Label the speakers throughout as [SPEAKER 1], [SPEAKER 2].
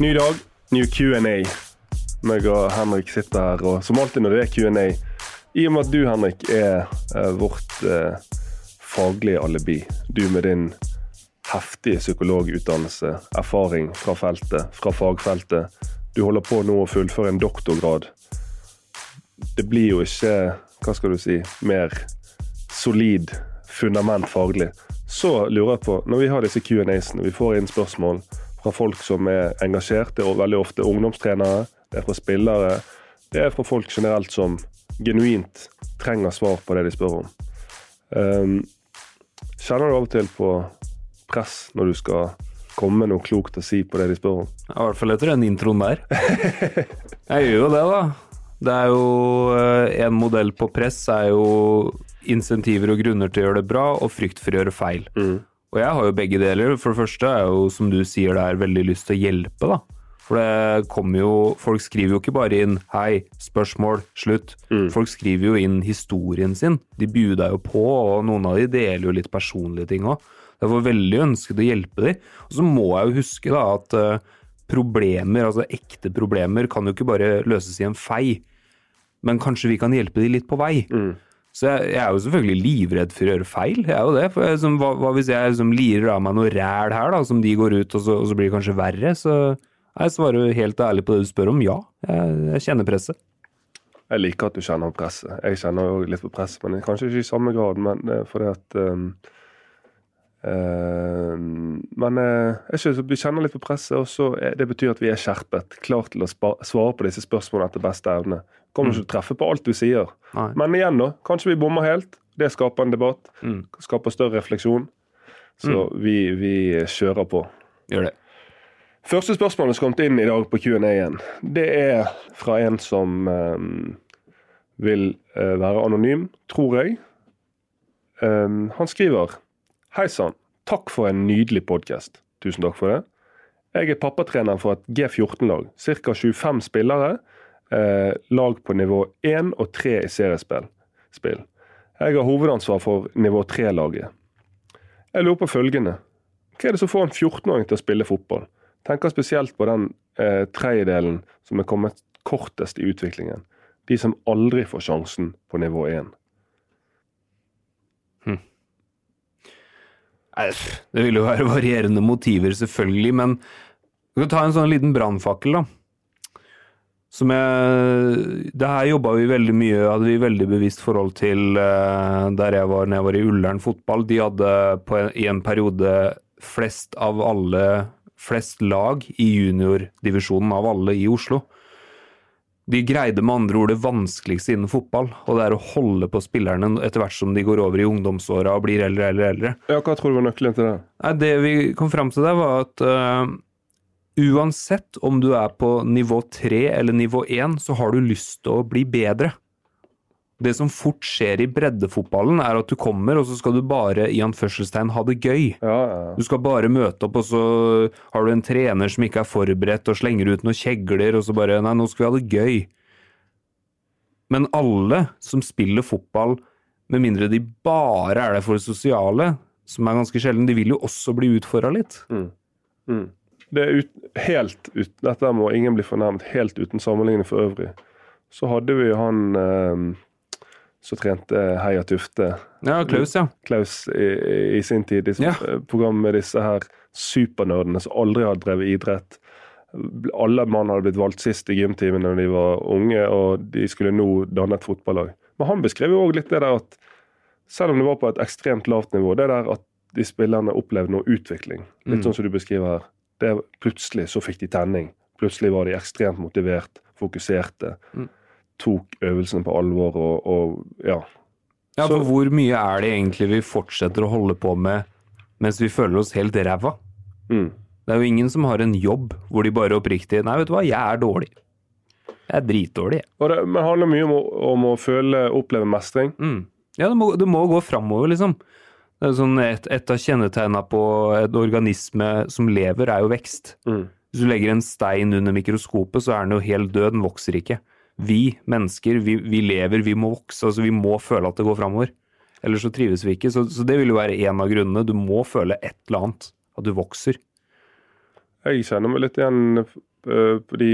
[SPEAKER 1] Ny dag, ny Q&A. Meg og Henrik sitter her, og som alltid når det er Q&A I og med at du, Henrik, er eh, vårt eh, faglige alibi. Du med din heftige psykologutdannelse, erfaring fra feltet, fra fagfeltet. Du holder på nå å fullføre en doktorgrad. Det blir jo ikke, hva skal du si, mer solid fundament faglig. Så lurer jeg på, når vi har disse Q&A-ene, vi får inn spørsmål fra folk som er engasjerte, er veldig ofte ungdomstrenere, det er fra spillere, det er fra folk generelt som genuint trenger svar på det de spør om. Um, kjenner du av og til på press når du skal komme med noe klokt å si på det de spør om?
[SPEAKER 2] I hvert fall etter den introen der. Jeg gjør jo det, da. Det er jo eh, En modell på press er jo insentiver og grunner til å gjøre det bra, og frykt for å gjøre feil.
[SPEAKER 1] Mm.
[SPEAKER 2] Og jeg har jo begge deler. For det første er jo, som du sier, det er veldig lyst til å hjelpe, da. For det kommer jo Folk skriver jo ikke bare inn 'hei, spørsmål, slutt'.
[SPEAKER 1] Mm.
[SPEAKER 2] Folk skriver jo inn historien sin. De bjuda jo på, og noen av de deler jo litt personlige ting òg. Derfor veldig ønsket å hjelpe dem. Og så må jeg jo huske da at uh, problemer, altså ekte problemer, kan jo ikke bare løses i en fei. Men kanskje vi kan hjelpe dem litt på vei.
[SPEAKER 1] Mm.
[SPEAKER 2] Så jeg, jeg, er jo selvfølgelig livredd for å gjøre feil. Jeg er jo det. For jeg, som, hva, hva, hvis jeg som lirer av meg noe ræl her, da, som de går ut, og så, og så blir det kanskje verre? Så jeg svarer jo helt ærlig på det du spør om. Ja, jeg, jeg kjenner presset.
[SPEAKER 1] Jeg liker at du kjenner presset. Jeg kjenner jo litt på presset, men kanskje ikke i samme grad. Men det er fordi at um, Men uh, jeg synes vi kjenner litt på presset, og så det betyr at vi er skjerpet. Klar til å svare på disse spørsmålene etter beste evne. Kommer ikke til å treffe på alt du sier.
[SPEAKER 2] Nei.
[SPEAKER 1] Men igjen, da. Kanskje vi bommer helt. Det skaper en debatt.
[SPEAKER 2] Mm.
[SPEAKER 1] Skaper større refleksjon. Så vi, vi kjører på.
[SPEAKER 2] Gjør det.
[SPEAKER 1] Første spørsmål som kom inn i dag på Q&A-en, det er fra en som um, vil uh, være anonym, tror jeg. Um, han skriver Hei sann, takk for en nydelig podkast. Tusen takk for det. Jeg er pappatreneren for et G14-lag. Ca. 25 spillere. Eh, lag på nivå 1 og 3 i seriespill. Spill. Jeg har hovedansvar for nivå 3-laget. Jeg lurer på følgende. Hva er det som får en 14-åring til å spille fotball? Tenker spesielt på den eh, tredjedelen som er kommet kortest i utviklingen. De som aldri får sjansen på nivå 1.
[SPEAKER 2] Hm. Det vil jo være varierende motiver, selvfølgelig, men vi kan ta en sånn liten brannfakkel, da. Som jeg Det her jobba vi veldig mye, hadde vi veldig bevisst forhold til uh, der jeg var når jeg var i Ullern fotball. De hadde en, i en periode flest av alle Flest lag i juniordivisjonen av alle i Oslo. De greide med andre ord det vanskeligste innen fotball, og det er å holde på spillerne etter hvert som de går over i ungdomsåra og blir eldre, eldre, eldre.
[SPEAKER 1] Ja, Hva tror du var nøkkelen til det?
[SPEAKER 2] Nei, Det vi kom fram til der, var at uh, uansett om du er på nivå tre eller nivå én, så har du lyst til å bli bedre. Det som fort skjer i breddefotballen, er at du kommer, og så skal du bare i anførselstegn ha det gøy.
[SPEAKER 1] Ja, ja.
[SPEAKER 2] Du skal bare møte opp, og så har du en trener som ikke er forberedt, og slenger ut noen kjegler, og så bare Nei, nå skal vi ha det gøy. Men alle som spiller fotball, med mindre de bare er der for det sosiale, som er ganske sjelden, de vil jo også bli utfordra litt.
[SPEAKER 1] Mm. Mm. Det er ut, helt ut, Dette må ingen bli fornærmet. Helt uten sammenligning for øvrig. Så hadde vi han eh, som trente Heia Tufte.
[SPEAKER 2] Ja, Klaus, ja.
[SPEAKER 1] Klaus i, i sin tid. I
[SPEAKER 2] Ja.
[SPEAKER 1] program med disse her supernerdene som aldri hadde drevet idrett. Alle mann hadde blitt valgt sist i gymtimen da de var unge, og de skulle nå danne et fotballag. Men han beskrev jo òg litt det der at selv om det var på et ekstremt lavt nivå, det der at de spillerne opplevde noe utvikling. Litt
[SPEAKER 2] Mm.
[SPEAKER 1] sånn som du beskriver her. Det, plutselig så fikk de tenning. Plutselig var de ekstremt motivert, fokuserte.
[SPEAKER 2] Mm.
[SPEAKER 1] Tok øvelsene på alvor og, og ja.
[SPEAKER 2] Ja,
[SPEAKER 1] Så-
[SPEAKER 2] for hvor mye er det egentlig vi fortsetter å holde på med mens vi føler oss helt ræva?
[SPEAKER 1] Mm.
[SPEAKER 2] Det er jo ingen som har en jobb hvor de bare oppriktig Nei, vet du hva, jeg er dårlig. Jeg er dritdårlig.
[SPEAKER 1] Og det, men det handler mye om å, om å føle, oppleve mestring.
[SPEAKER 2] Mm. Ja, det må, det må gå framover, liksom. Det er sånn et, et av kjennetegna på et organisme som lever, er jo vekst.
[SPEAKER 1] Mm.
[SPEAKER 2] Hvis du legger en stein under mikroskopet, så er den jo helt død, den vokser ikke. Vi mennesker, vi, vi lever, vi må vokse. altså Vi må føle at det går framover. Ellers så trives vi ikke. Så, så det vil jo være en av grunnene. Du må føle et eller annet. At du vokser.
[SPEAKER 1] Jeg kjenner meg litt igjen eh, på de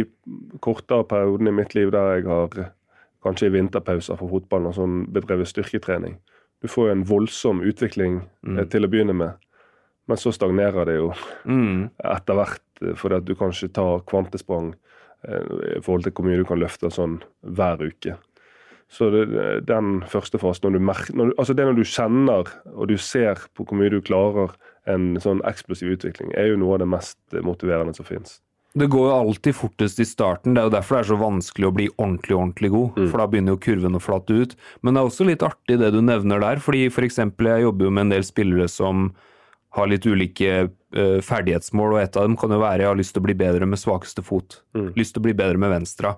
[SPEAKER 1] kortere periodene i mitt liv der jeg har eh, kanskje i vinterpauser for fotballen og sånn bedrevet styrketrening. Du får jo en voldsom utvikling mm. til å begynne med, men så stagnerer det jo
[SPEAKER 2] Mm.
[SPEAKER 1] etter hvert, eh, fordi at du kanskje tar kvantesprang eh, i forhold til hvor mye du kan løfte sånn hver uke. Så det, den første fasen, når du merker, når du, altså det når du kjenner og du ser på hvor mye du klarer en sånn eksplosiv utvikling, er jo noe av det mest motiverende som finnes.
[SPEAKER 2] Det går jo alltid fortest i starten. Det er jo derfor det er så vanskelig å bli ordentlig ordentlig god. For da begynner jo kurven å flate ut. Men det er også litt artig det du nevner der. fordi for eksempel, jeg jobber jo med en del spillere som har litt ulike eh, ferdighetsmål, og et av dem kan jo være jeg har lyst til å bli bedre med svakeste fot. Lyst til å bli bedre med venstre.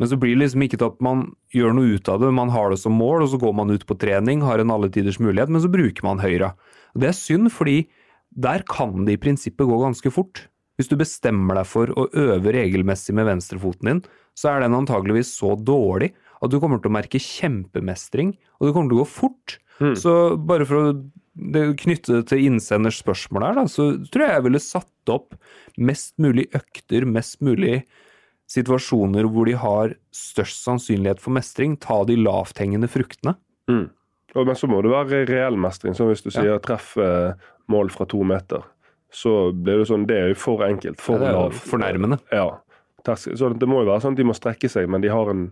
[SPEAKER 2] Men så blir det liksom ikke til at man gjør noe ut av det. Man har det som mål, og så går man ut på trening, har en alle tiders mulighet, men så bruker man høyre. Det er synd, fordi der kan det i prinsippet gå ganske fort. Hvis du bestemmer deg for å øve regelmessig med venstrefoten din, så er den antageligvis så dårlig at du kommer til å merke kjempemestring, og det kommer til å gå fort. Så bare for å det, knyttet til innsenders spørsmål her, da, så tror jeg jeg ville satt opp mest mulig økter, mest mulig situasjoner hvor de har størst sannsynlighet for mestring. Ta de lavthengende fruktene.
[SPEAKER 1] Og, men så må det være reell mestring. Så hvis du sier treff eh, mål fra to meter, så blir det sånn Det er jo for enkelt. For
[SPEAKER 2] jo
[SPEAKER 1] lavt.
[SPEAKER 2] fornærmende.
[SPEAKER 1] Ja. Så det må jo være sånn at de må strekke seg, men de har en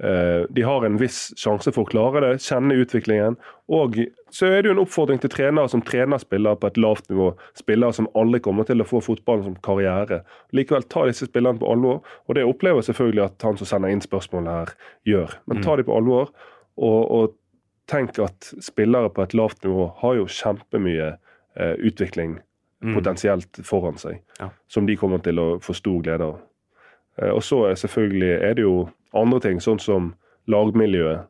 [SPEAKER 1] de har en viss sjanse for å klare det, kjenne utviklingen. Og så er det jo en oppfordring til trenere som trener spillere på et lavt nivå. Spillere som aldri kommer til å få fotballen som karriere. Likevel ta disse spillerne på alvor. Og det opplever selvfølgelig at han som sender inn spørsmålet her, gjør. Men ta de på alvor, og, og tenk at spillere på et lavt nivå har jo kjempemye eh, utvikling potensielt foran seg,
[SPEAKER 2] Ja.
[SPEAKER 1] som de kommer til å få stor glede av. Eh, Og så er selvfølgelig er det jo andre ting, sånn som lagmiljøet,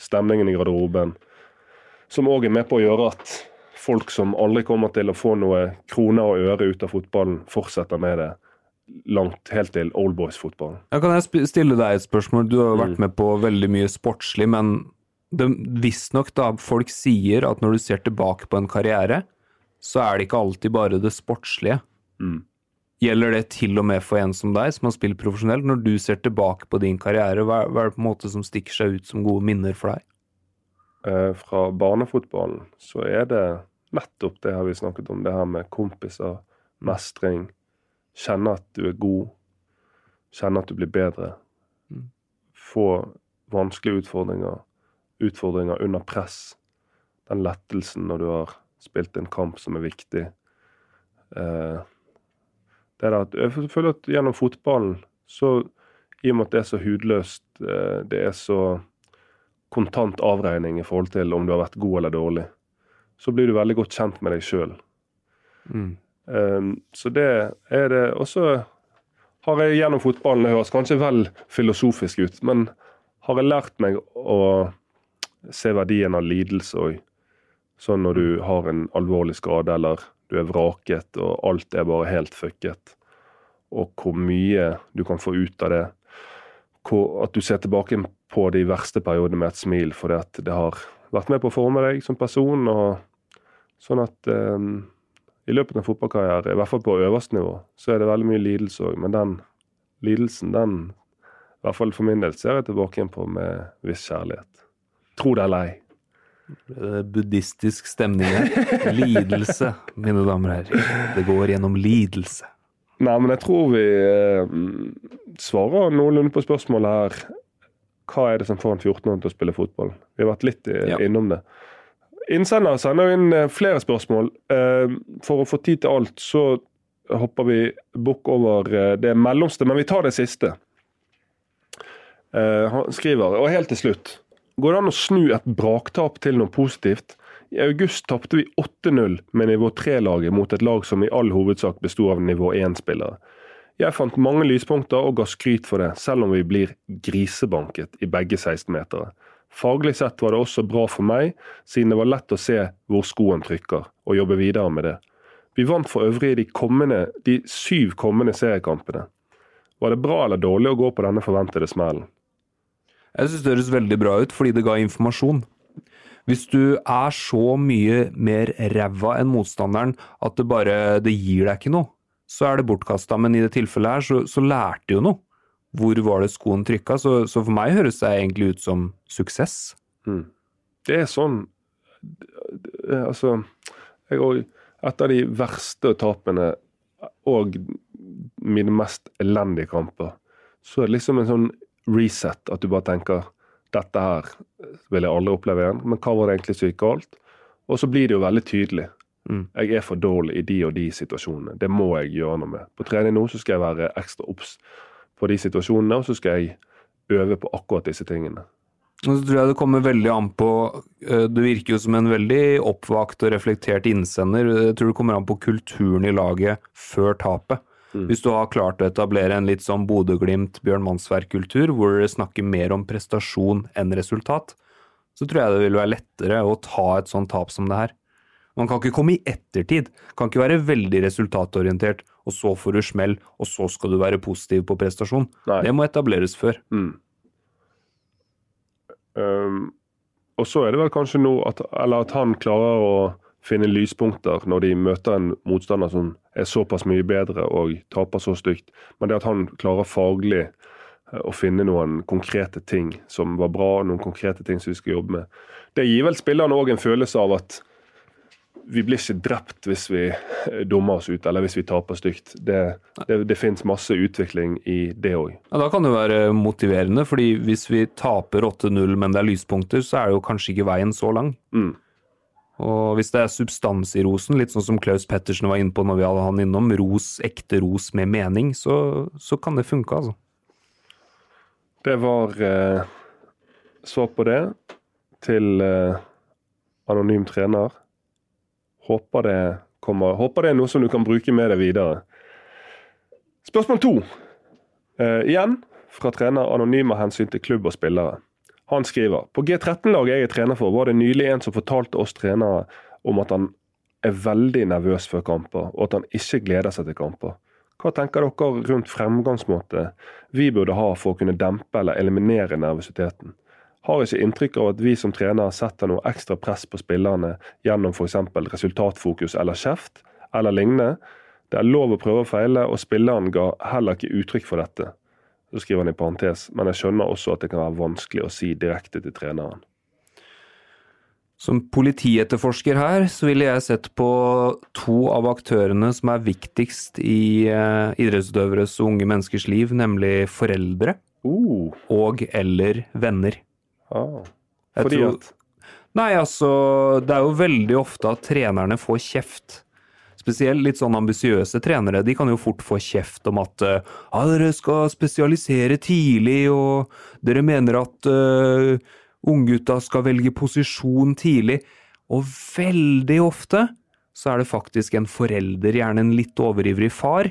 [SPEAKER 1] stemningen i garderoben, som òg er med på å gjøre at folk som aldri kommer til å få noe kroner og øre ut av fotballen, fortsetter med det langt helt til oldboys-fotballen.
[SPEAKER 2] Ja, kan jeg stille deg et spørsmål? Du har vært med på veldig mye sportslig, men visstnok da folk sier at når du ser tilbake på en karriere, så er det ikke alltid bare det sportslige. Gjelder det til og med for en som deg, som har spilt profesjonelt? Når du ser tilbake på din karriere, hva er det på en måte som stikker seg ut som gode minner for deg?
[SPEAKER 1] Eh, Fra barnefotballen så er det nettopp det har vi snakket om, det her med kompiser, mestring, kjenne at du er god, kjenne at du blir bedre. Få vanskelige utfordringer, utfordringer under press. Den lettelsen når du har spilt en kamp som er viktig. Eh, det er at, jeg føler at gjennom fotballen, så i og med at det er så hudløst, eh, det er så kontant avregning i forhold til om du har vært god eller dårlig, så blir du veldig godt kjent med deg sjøl. så det er det. Og så har jeg gjennom fotballen, det høres kanskje vel filosofisk ut, men har jeg lært meg å se verdien av lidelse òg. Sånn når du har en alvorlig skade eller du er vraket og alt er bare helt fucket. Og hvor mye du kan få ut av det. Hvor, at du ser tilbake på de verste periodene med et smil fordi at det har vært med på å forme deg som person. og Sånn at eh, i løpet av en fotballkarriere, i hvert fall på øverste nivå, så er det veldig mye lidelse òg. Men den lidelsen, den, i hvert fall for min del, ser jeg tilbake på med viss kjærlighet. Tro det eller ei.
[SPEAKER 2] Eh, Buddhistisk stemning her. Lidelse, mine damer og herrer. Det går gjennom lidelse.
[SPEAKER 1] Nei, men jeg tror vi eh, svarer noenlunde på spørsmålet her. Hva er det som får en 14-åring til å spille fotball? Vi har vært litt i,
[SPEAKER 2] Ja.
[SPEAKER 1] innom det. Innsender sender inn eh, flere spørsmål. Eh, for å få tid til alt, så hopper vi bukk over eh, det mellomste, men vi tar det siste. Eh, han skriver, og helt til slutt Går det an å snu et braktap til noe positivt? I august tapte vi 8-0 med nivå 3-laget mot et lag som i all hovedsak besto av nivå 1-spillere. Jeg fant mange lyspunkter og ga skryt for det, selv om vi blir grisebanket i begge 16-metere. Faglig sett var det også bra for meg, siden det var lett å se hvor skoen trykker, og jobbe videre med det. Vi vant for øvrig de, kommende, de syv kommende seriekampene. Var det bra eller dårlig å gå på denne forventede smellen?
[SPEAKER 2] Jeg syns det høres veldig bra ut, fordi det ga informasjon. Hvis du er så mye mer ræva enn motstanderen at det bare det gir deg ikke noe, så er det bortkasta. Men i det tilfellet her så, så lærte jo noe. Hvor var det skoen trykka? Så, så, for meg høres det egentlig ut som suksess.
[SPEAKER 1] Mm. Det er sånn Altså, jeg òg Et av de verste tapene og mine mest elendige kamper, så er det liksom en sånn reset. At du bare tenker dette her vil jeg aldri oppleve igjen. Men hva var det egentlig som gikk galt? Og så blir det jo veldig tydelig.
[SPEAKER 2] Mm.
[SPEAKER 1] Jeg er for dårlig i de og de situasjonene. Det må jeg gjøre noe med. På trening nå så skal jeg være ekstra obs på de situasjonene, og så skal jeg øve på akkurat disse tingene.
[SPEAKER 2] Og så tror jeg det kommer veldig an på eh, Du virker jo som en veldig oppvakt og reflektert innsender. Jeg tror det kommer an på kulturen i laget før tapet.
[SPEAKER 1] Mm.
[SPEAKER 2] Hvis du har klart å etablere en litt sånn Bodø-Glimt, Bjørn Mannsverk-kultur, hvor dere snakker mer om prestasjon enn resultat, så tror jeg det vil være lettere å ta et sånt tap som det her. Man kan ikke komme i ettertid. Kan ikke være veldig resultatorientert, og så får du smell, og så skal du være positiv på prestasjon.
[SPEAKER 1] Nei.
[SPEAKER 2] Det må etableres før.
[SPEAKER 1] Mm. Um, og så er det vel kanskje nå at, eller at han klarer å finne lyspunkter når de møter en motstander som er såpass mye bedre og taper så stygt. Men det at han klarer faglig eh, å finne noen konkrete ting som var bra, noen konkrete ting som vi skal jobbe med, det gir vel spillerne òg en følelse av at vi blir ikke drept hvis vi eh, dummer oss ut, eller hvis vi taper stygt. Det, det, det finnes masse utvikling i det òg.
[SPEAKER 2] Ja, Da kan det være motiverende, fordi hvis vi taper 8-0, men det er lyspunkter, så er det jo kanskje ikke veien så lang.
[SPEAKER 1] Mm.
[SPEAKER 2] Og hvis det er substans i rosen, litt sånn som Klaus Pettersen var inne på når vi hadde han innom, ros, ekte ros med mening, så, så kan det funke, altså.
[SPEAKER 1] Det var eh, svar på det til eh, anonym trener. Håper det kommer Håper det er noe som du kan bruke med deg videre. Spørsmål to. Eh, igjen fra trener anonym av hensyn til klubb og spillere. Han skriver på G13-laget jeg er trener for, var det nylig en som fortalte oss trenere om at han er veldig nervøs før kamper, og at han ikke gleder seg til kamper. Hva tenker dere rundt fremgangsmåte vi burde ha for å kunne dempe eller eliminere nervøsiteten? Har ikke inntrykk av at vi som trenere setter noe ekstra press på spillerne gjennom f.eks. resultatfokus eller kjeft, eller lignende. Det er lov å prøve og feile, og spilleren ga heller ikke uttrykk for dette. Så skriver han i parentes, men jeg skjønner også at det kan være vanskelig å si direkte til treneren.
[SPEAKER 2] Som politietterforsker her, så ville jeg sett på to av aktørene som er viktigst i eh, idrettsutøveres og unge menneskers liv, nemlig foreldre
[SPEAKER 1] Uh,
[SPEAKER 2] og eller venner.
[SPEAKER 1] ah. Fordi
[SPEAKER 2] tror-
[SPEAKER 1] at
[SPEAKER 2] Nei, altså, det er jo veldig ofte at trenerne får kjeft. Spesielt litt sånn ambisiøse trenere. De kan jo fort få kjeft om at eh, ja, dere skal spesialisere tidlig, og dere mener at uh, unggutta skal velge posisjon tidlig. Og veldig ofte så er det faktisk en forelder, gjerne en litt overivrig far,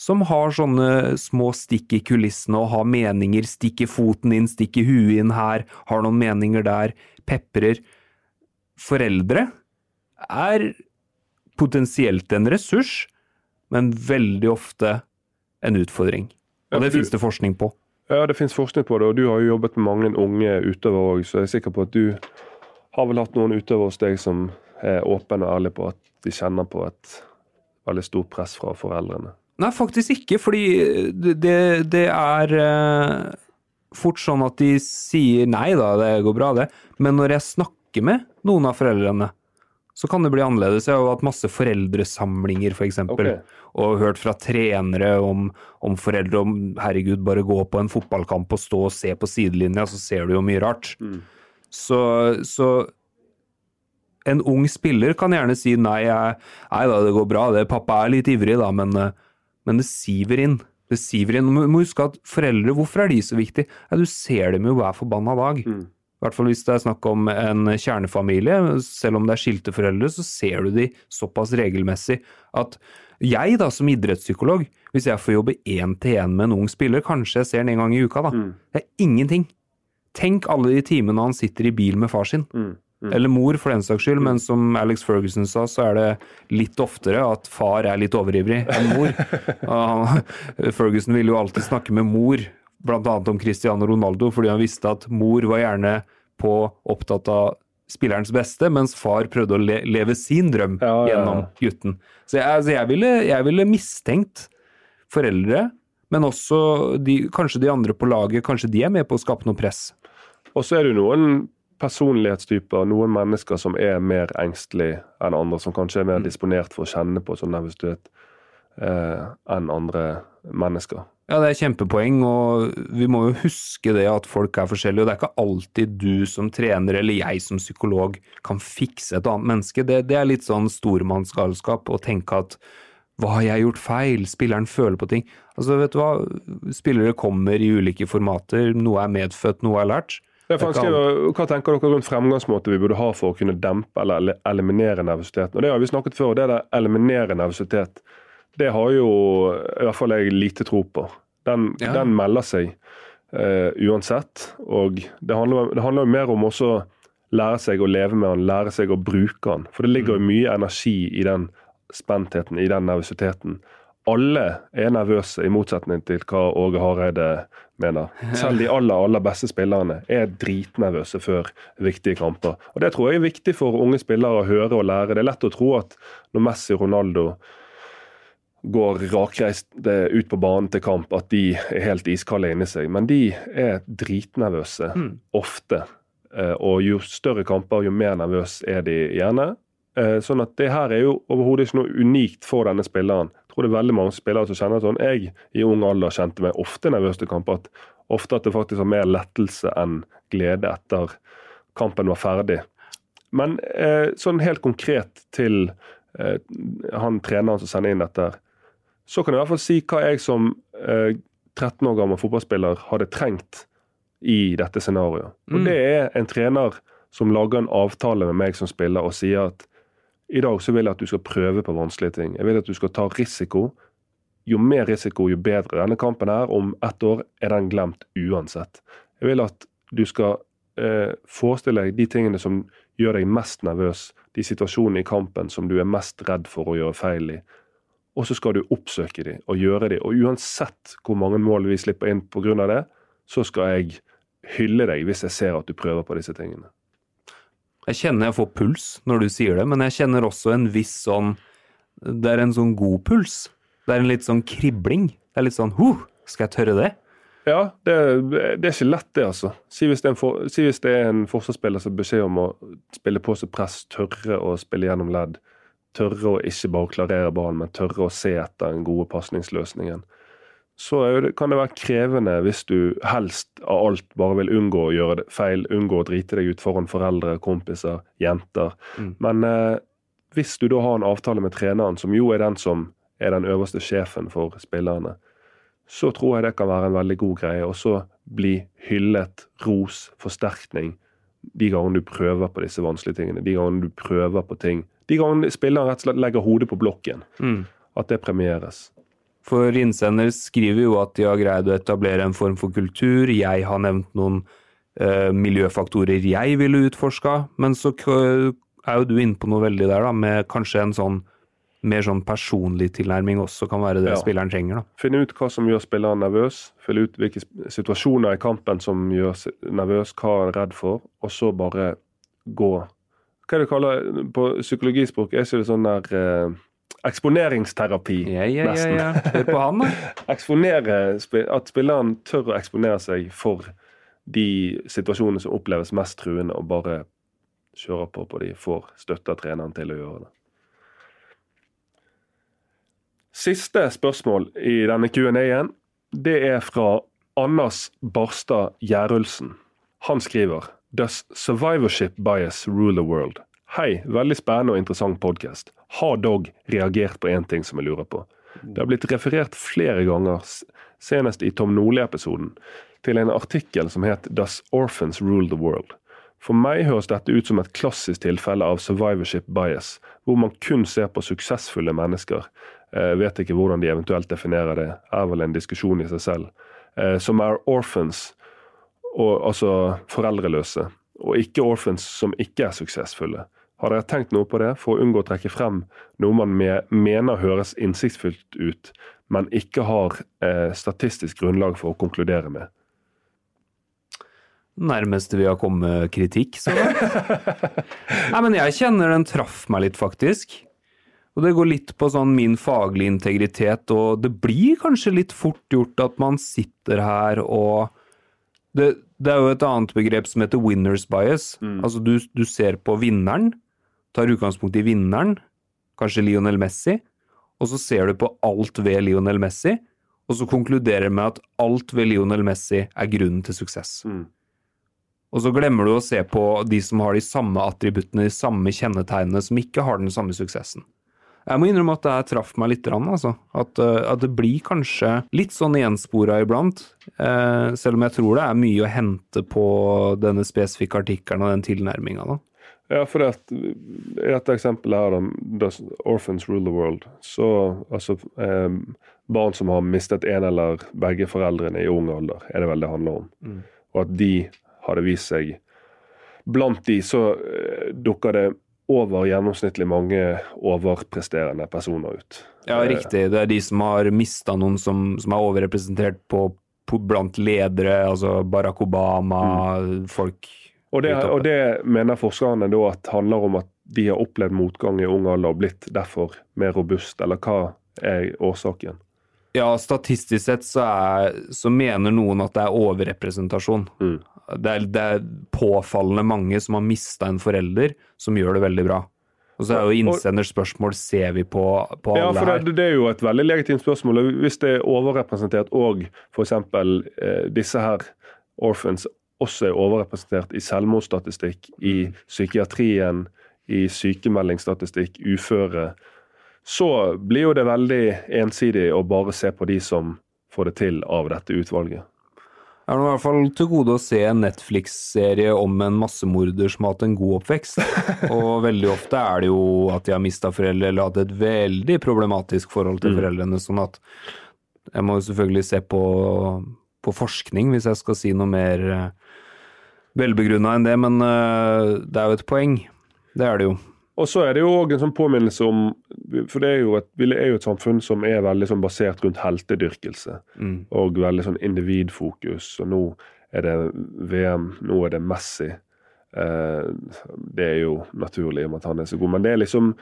[SPEAKER 2] som har sånne små stikk i kulissene og har meninger, stikker foten inn, stikker huet inn her, har noen meninger der, peprer. Foreldre er potensielt en ressurs, men veldig ofte en utfordring. Og det finnes det forskning på.
[SPEAKER 1] Ja, det finnes forskning på det, og du har jo jobbet med mange unge utøvere òg, så jeg er sikker på at du har vel hatt noen utøvere hos deg som er åpne og ærlige på at de kjenner på et veldig stort press fra foreldrene.
[SPEAKER 2] Nei, faktisk ikke, fordi det, det, det er eh, fort sånn at de sier nei da, det går bra det, men når jeg snakker med noen av foreldrene, så kan det bli annerledes. Jeg har hatt masse foreldresamlinger, for eksempel,
[SPEAKER 1] Ok.
[SPEAKER 2] og hørt fra trenere om, om foreldre om herregud, bare gå på en fotballkamp og stå og se på sidelinja, så ser du jo mye rart. Så, så en ung spiller kan gjerne si nei, jeg, nei da, det går bra, det, pappa er litt ivrig da, men, eh, men det siver inn. Det siver inn. Du må huske at foreldre, hvorfor er de så viktige? Ja, du ser dem jo hver forbanna dag.
[SPEAKER 1] Mm.
[SPEAKER 2] I hvert fall hvis det er snakk om en kjernefamilie, selv om det er skilte foreldre, så ser du de såpass regelmessig at jeg da, som idrettspsykolog, hvis jeg får jobbe én til én med en ung spiller, kanskje jeg ser den en gang i uka, da.
[SPEAKER 1] Mm.
[SPEAKER 2] Det er ingenting. Tenk alle de timene han sitter i bil med far sin.
[SPEAKER 1] Mm.
[SPEAKER 2] Eller mor, for den saks skyld, men som Alex Ferguson sa, så er det litt oftere at far er litt overivrig enn mor. Ferguson ville jo alltid snakke med mor, annet om Cristiano Ronaldo, fordi han visste at mor var gjerne på opptatt av spillerens beste, mens far prøvde å le leve sin drøm
[SPEAKER 1] Ja, ja, ja.
[SPEAKER 2] gjennom gutten. Så jeg, altså, jeg, ville, jeg ville mistenkt foreldre, men også de, kanskje de andre på laget, kanskje de er med på å skape noe press.
[SPEAKER 1] Og så er det jo noen personlighetstyper, noen mennesker som er mer engstelige enn andre, som kanskje er mer disponert for å kjenne på sånn nervøsitet eh, enn andre mennesker.
[SPEAKER 2] Ja, det er kjempepoeng, og vi må jo huske det at folk er forskjellige. Og det er ikke alltid du som trener eller jeg som psykolog kan fikse et annet menneske. Det, det er litt sånn stormannsgalskap å tenke at hva har jeg gjort feil? Spilleren føler på ting. Altså, vet du hva? Spillere kommer i ulike formater. Noe er medfødt, noe er lært. Er
[SPEAKER 1] skriver, hva tenker dere rundt fremgangsmåte vi burde ha for å kunne dempe eller eliminere nervøsiteten? Og Det har vi snakket før, det der eliminere nervøsitet, det har jo i hvert fall jeg lite tro på. Den,
[SPEAKER 2] Ja.
[SPEAKER 1] den melder seg uh, uansett. Og det handler, det handler jo mer om også lære seg å leve med den, lære seg å bruke den. For det ligger jo mye energi i den spentheten, i den nervøsiteten. Alle er nervøse, i motsetning til hva Åge Hareide mener. Selv de aller, aller beste spillerne er dritnervøse før viktige kamper. Og Det tror jeg er viktig for unge spillere å høre og lære. Det er lett å tro at når Messi og Ronaldo går rakreist ut på banen til kamp, at de er helt iskalde inni seg. Men de er dritnervøse ofte. Eh, Og jo større kamper, jo mer nervøs er de gjerne. Eh, Sånn at det her er jo overhodet ikke noe unikt for denne spilleren. Jeg tror det er veldig mange spillere som kjenner sånn. Jeg i ung alder kjente meg ofte nervøs til kamper. Ofte at det faktisk var mer lettelse enn glede etter kampen var ferdig. Men eh, sånn helt konkret til han treneren som sender inn dette, her, så kan jeg i hvert fall si hva jeg som eh, 13 år gammel fotballspiller hadde trengt i dette scenarioet. Og
[SPEAKER 2] Mm.
[SPEAKER 1] Det er en trener som lager en avtale med meg som spiller og sier at i dag så vil jeg at du skal prøve på vanskelige ting. Jeg vil at du skal ta risiko. Jo mer risiko, jo bedre. Denne kampen her, om ett år er den glemt uansett. Jeg vil at du skal eh, forestille deg de tingene som gjør deg mest nervøs, de situasjonene i kampen som du er mest redd for å gjøre feil i. Og så skal du oppsøke de og gjøre de. Og uansett hvor mange mål vi slipper inn pga. det, så skal jeg hylle deg hvis jeg ser at du prøver på disse tingene.
[SPEAKER 2] Jeg kjenner jeg får puls når du sier det, men jeg kjenner også en viss sånn Det er en sånn god puls. Det er en litt sånn kribling. Det er litt sånn huh, skal jeg tørre det?
[SPEAKER 1] Ja, det, det er ikke lett, det, altså. Si hvis det en, for, si hvis det er en forsvarsspiller som har beskjed om å spille på seg press, tørre å spille gjennom ledd. Tørre å ikke bare klarere ballen, men tørre å se etter den gode pasningsløsningen. Så det, kan det være krevende hvis du helst av alt bare vil unngå å gjøre det feil, unngå å drite deg ut foran foreldre, kompiser, jenter.
[SPEAKER 2] Mm.
[SPEAKER 1] Men eh, hvis du da har en avtale med treneren, som jo er den som er den øverste sjefen for spillerne, så tror jeg det kan være en veldig god greie. Og så bli hyllet, ros, forsterkning de gangene du prøver på disse vanskelige tingene. De gangene du prøver på ting. De gangene spilleren rett og slett legger hodet på blokken.
[SPEAKER 2] Mm.
[SPEAKER 1] At det premieres.
[SPEAKER 2] For innsender skriver jo at de har greid å etablere en form for kultur. Jeg har nevnt noen eh, miljøfaktorer jeg ville utforska, men så er jo du inne på noe veldig der, da, med kanskje en sånn mer sånn personlig tilnærming også kan være det
[SPEAKER 1] Ja.
[SPEAKER 2] spilleren trenger. da.
[SPEAKER 1] Finne ut hva som gjør spilleren nervøs. Finne ut hvilke situasjoner i kampen som gjør nervøs, hva han er redd for, og så bare gå. Hva er det du kaller på psykologispråk? Er ikke det sånn der eh, Eksponeringsterapi,
[SPEAKER 2] Ja, ja, ja,
[SPEAKER 1] nesten.
[SPEAKER 2] ja. Hør på han, da.
[SPEAKER 1] Eksponere, At spilleren tør å eksponere seg for de situasjonene som oppleves mest truende, og bare kjører på på de, får støtte av treneren til å gjøre det. Siste spørsmål i denne Q&A-en, det er fra Anders Barstad Gjerulsen. Han skriver Does survivorship bias rule the world? Hei, veldig spennende og interessant podkast. Har dog reagert på én ting som jeg lurer på. Det har blitt referert flere ganger, senest i Tom Nordli-episoden, til en artikkel som het Does orphans rule the world? For meg høres dette ut som et klassisk tilfelle av survivorship bias, hvor man kun ser på suksessfulle mennesker. Jeg vet ikke hvordan de eventuelt definerer det, er vel en diskusjon i seg selv. Eh, Som er orphans, og, altså foreldreløse, og ikke orphans som ikke er suksessfulle. Har dere tenkt noe på det, for å unngå å trekke frem noe man me mener høres innsiktsfullt ut, men ikke har eh, statistisk grunnlag for å konkludere med?
[SPEAKER 2] nærmeste vi har kommet kritikk, så Nei, men jeg kjenner den traff meg litt, faktisk. Og det går litt på sånn min faglige integritet, og det blir kanskje litt fort gjort at man sitter her og Det, det er jo et annet begrep som heter winners bias. Altså du, du ser på vinneren, tar utgangspunkt i vinneren, kanskje Lionel Messi, og så ser du på alt ved Lionel Messi, og så konkluderer med at alt ved Lionel Messi er grunnen til suksess.
[SPEAKER 1] Mm.
[SPEAKER 2] Og så glemmer du å se på de som har de samme attributtene, de samme kjennetegnene, som ikke har den samme suksessen. Jeg må innrømme at det her traff meg litt, altså. At, eh, at det blir kanskje litt sånn gjenspora iblant. eh, selv om jeg tror det er mye å hente på denne spesifikke artikkelen og den tilnærminga, da.
[SPEAKER 1] Ja, for det i dette eksempelet her, da, Does Orphans Rule the World, så altså eh, Barn som har mistet en eller begge foreldrene i ung alder, er det vel det handler om. Og at de har det vist seg Blant de så eh, dukker det over gjennomsnittlig mange overpresterende personer ut.
[SPEAKER 2] Ja, riktig. Det er de som har mista noen som, som er overrepresentert på, på blant ledere, altså Barack Obama, folk
[SPEAKER 1] Og det, og det mener forskerne da at handler om at de har opplevd motgang i ung alder og blitt derfor mer robust, eller hva er årsaken?
[SPEAKER 2] Ja, statistisk sett så, er, så mener noen at det er overrepresentasjon.
[SPEAKER 1] Mm.
[SPEAKER 2] Det, er, det er påfallende mange som har mista en forelder, som gjør det veldig bra. Og så er jo innsenders spørsmål ser vi på, på
[SPEAKER 1] Ja, for det, det er jo et veldig legitimt spørsmål. Hvis det er overrepresentert og f.eks. Eh, disse her orphans også er overrepresentert i selvmordsstatistikk, i psykiatrien, i sykemeldingsstatistikk, uføre, så blir jo det veldig ensidig å bare se på de som får det til av dette utvalget.
[SPEAKER 2] Jeg har i hvert fall til gode å se en Netflix-serie om en massemorder som har hatt en god oppvekst. Og veldig ofte er det jo at de har mista foreldre eller hatt et veldig problematisk forhold til foreldrene. Sånn at jeg må jo selvfølgelig se på, på forskning hvis jeg skal si noe mer uh, velbegrunna enn det, men eh, det er jo et poeng. Det er det jo.
[SPEAKER 1] Og så er det jo òg en sånn påminnelse om For det er jo et, vi er jo et samfunn som er veldig sånn basert rundt heltedyrkelse.
[SPEAKER 2] Mm.
[SPEAKER 1] Og veldig sånn individfokus. Og nå er det VM, nå er det Messi. Eh, det er jo naturlig om at han er så god, men det er liksom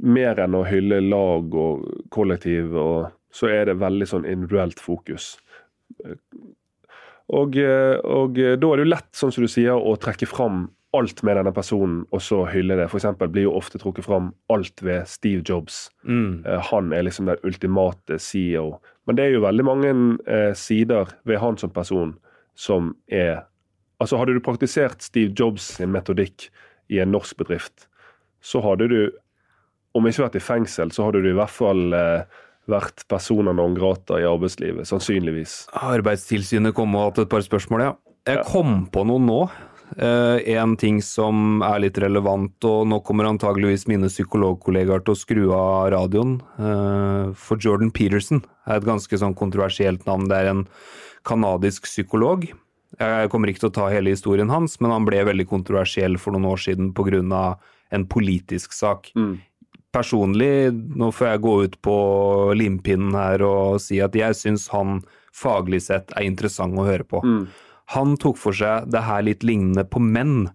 [SPEAKER 1] mer enn å hylle lag og kollektiv, og så er det veldig sånn individuelt fokus. Og, eh, og da er det jo lett, sånn som du sier, å trekke fram alt med denne personen, og så hylle det. For eksempel blir jo ofte trukket fram alt ved Steve Jobs.
[SPEAKER 2] Mm.
[SPEAKER 1] Eh, Han er liksom den ultimate CEO. Men det er jo veldig mange eh, sider ved han som person som er Altså Hadde du praktisert Steve Jobs sin metodikk i en norsk bedrift, så hadde du, om ikke vært i fengsel, så hadde du i hvert fall eh, vært personer non grata i arbeidslivet. Sannsynligvis.
[SPEAKER 2] Arbeidstilsynet kom og hatt et par spørsmål, ja. Jeg kom på noe nå. Eh, en ting som er litt relevant, og nå kommer antageligvis mine psykologkollegaer til å skru av radioen. Eh, for Jordan Peterson er et ganske sånn kontroversielt navn. Det er en kanadisk psykolog. Jeg kommer ikke til å ta hele historien hans, men han ble veldig kontroversiell for noen år siden pga. en politisk sak. Personlig, nå får jeg gå ut på limpinnen her og si at jeg syns han faglig sett er interessant å høre på. Han tok for seg det her litt lignende på menn.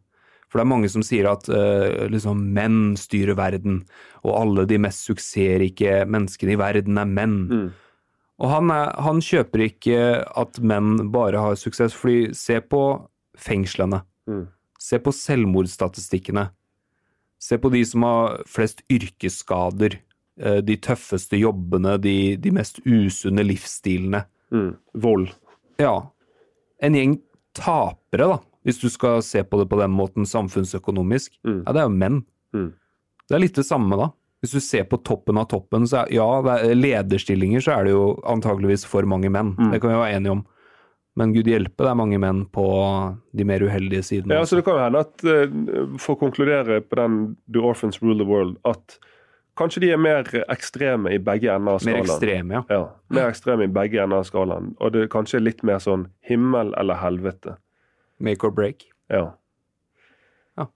[SPEAKER 2] For det er mange som sier at uh, liksom, menn styrer verden, og alle de mest suksessrike menneskene i verden er menn. Og han, er, han kjøper ikke at menn bare har suksess, fordi se på fengslene. Se på selvmordsstatistikkene. Se på de som har flest yrkesskader, eh, de tøffeste jobbene, de, de mest usunne livsstilene.
[SPEAKER 1] Vold.
[SPEAKER 2] Ja. En gjeng tapere, da, hvis du skal se på det på den måten samfunnsøkonomisk. Ja, det er jo menn.
[SPEAKER 1] Mm.
[SPEAKER 2] Det er litt det samme, da. Hvis du ser på toppen av toppen, så er, ja, det er lederstillinger så er det jo antageligvis for mange menn. Det kan vi være enige om. Men gud hjelpe, det er mange menn på de mer uheldige sidene.
[SPEAKER 1] Ja,
[SPEAKER 2] altså
[SPEAKER 1] så Det kan jo hende at, eh, for å konkludere på den The Orphans Rule the World, at kanskje de er mer ekstreme i begge ender av skalaen.
[SPEAKER 2] mer ekstreme, ja.
[SPEAKER 1] Ja, mer ekstreme i begge ender av skalaen. Og det er kanskje litt mer sånn himmel eller helvete.
[SPEAKER 2] Make or break.
[SPEAKER 1] Ja.
[SPEAKER 2] Ja.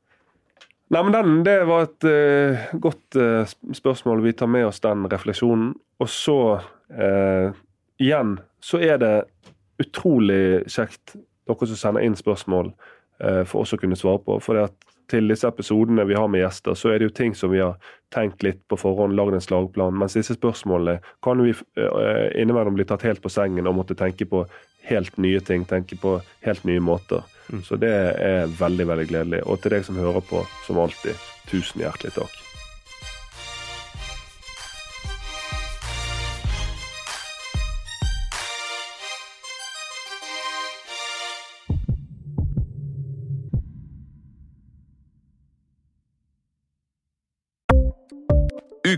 [SPEAKER 1] Nei, men den, Det var et uh, godt uh, spørsmål. Vi tar med oss den refleksjonen. Og så, uh, igjen, så er det utrolig kjekt dere som sender inn spørsmål, for oss å kunne svare på. For at til disse episodene vi har med gjester, så er det jo ting som vi har tenkt litt på forhånd, lagd en slagplan. Mens disse spørsmålene kan vi uh, innimellom bli tatt helt på sengen og måtte tenke på helt nye ting. Tenke på helt nye måter. Mm. Så det er veldig, veldig gledelig. Og til deg som hører på, som alltid, tusen hjertelig takk.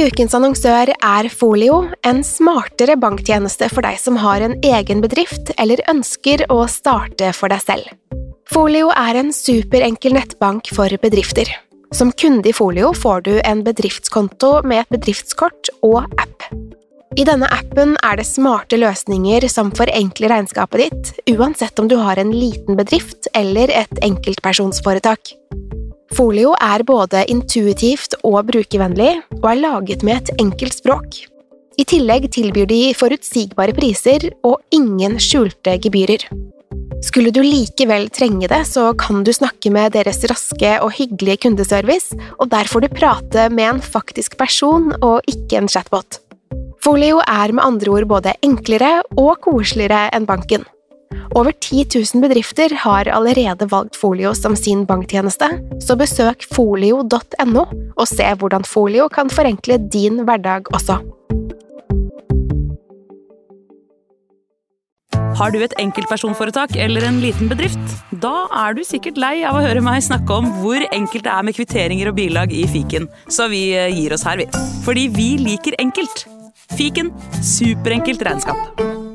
[SPEAKER 3] Ukens annonsør er Folio, en smartere banktjeneste for deg som har en egen bedrift eller ønsker å starte for deg selv. Folio er en superenkel nettbank for bedrifter. Som kunde i Folio får du en bedriftskonto med et bedriftskort og app. I denne appen er det smarte løsninger som forenkler regnskapet ditt, uansett om du har en liten bedrift eller et enkeltpersonsforetak. Folio er både intuitivt og brukervennlig, og er laget med et enkelt språk. I tillegg tilbyr de forutsigbare priser og ingen skjulte gebyrer. Skulle du likevel trenge det, så kan du snakke med deres raske og hyggelige kundeservice, og der får du prate med en faktisk person og ikke en chatbot. Folio er med andre ord både enklere og koseligere enn banken. Over 10 000 bedrifter har allerede valgt Folio som sin banktjeneste, så besøk folio.no og se hvordan Folio kan forenkle din hverdag også.
[SPEAKER 4] Har du et enkeltpersonforetak eller en liten bedrift? Da er du sikkert lei av å høre meg snakke om hvor enkelt det er med kvitteringer og bilag i fiken, så vi eh, gir oss her, vi. Fordi vi liker enkelt. Fiken superenkelt regnskap.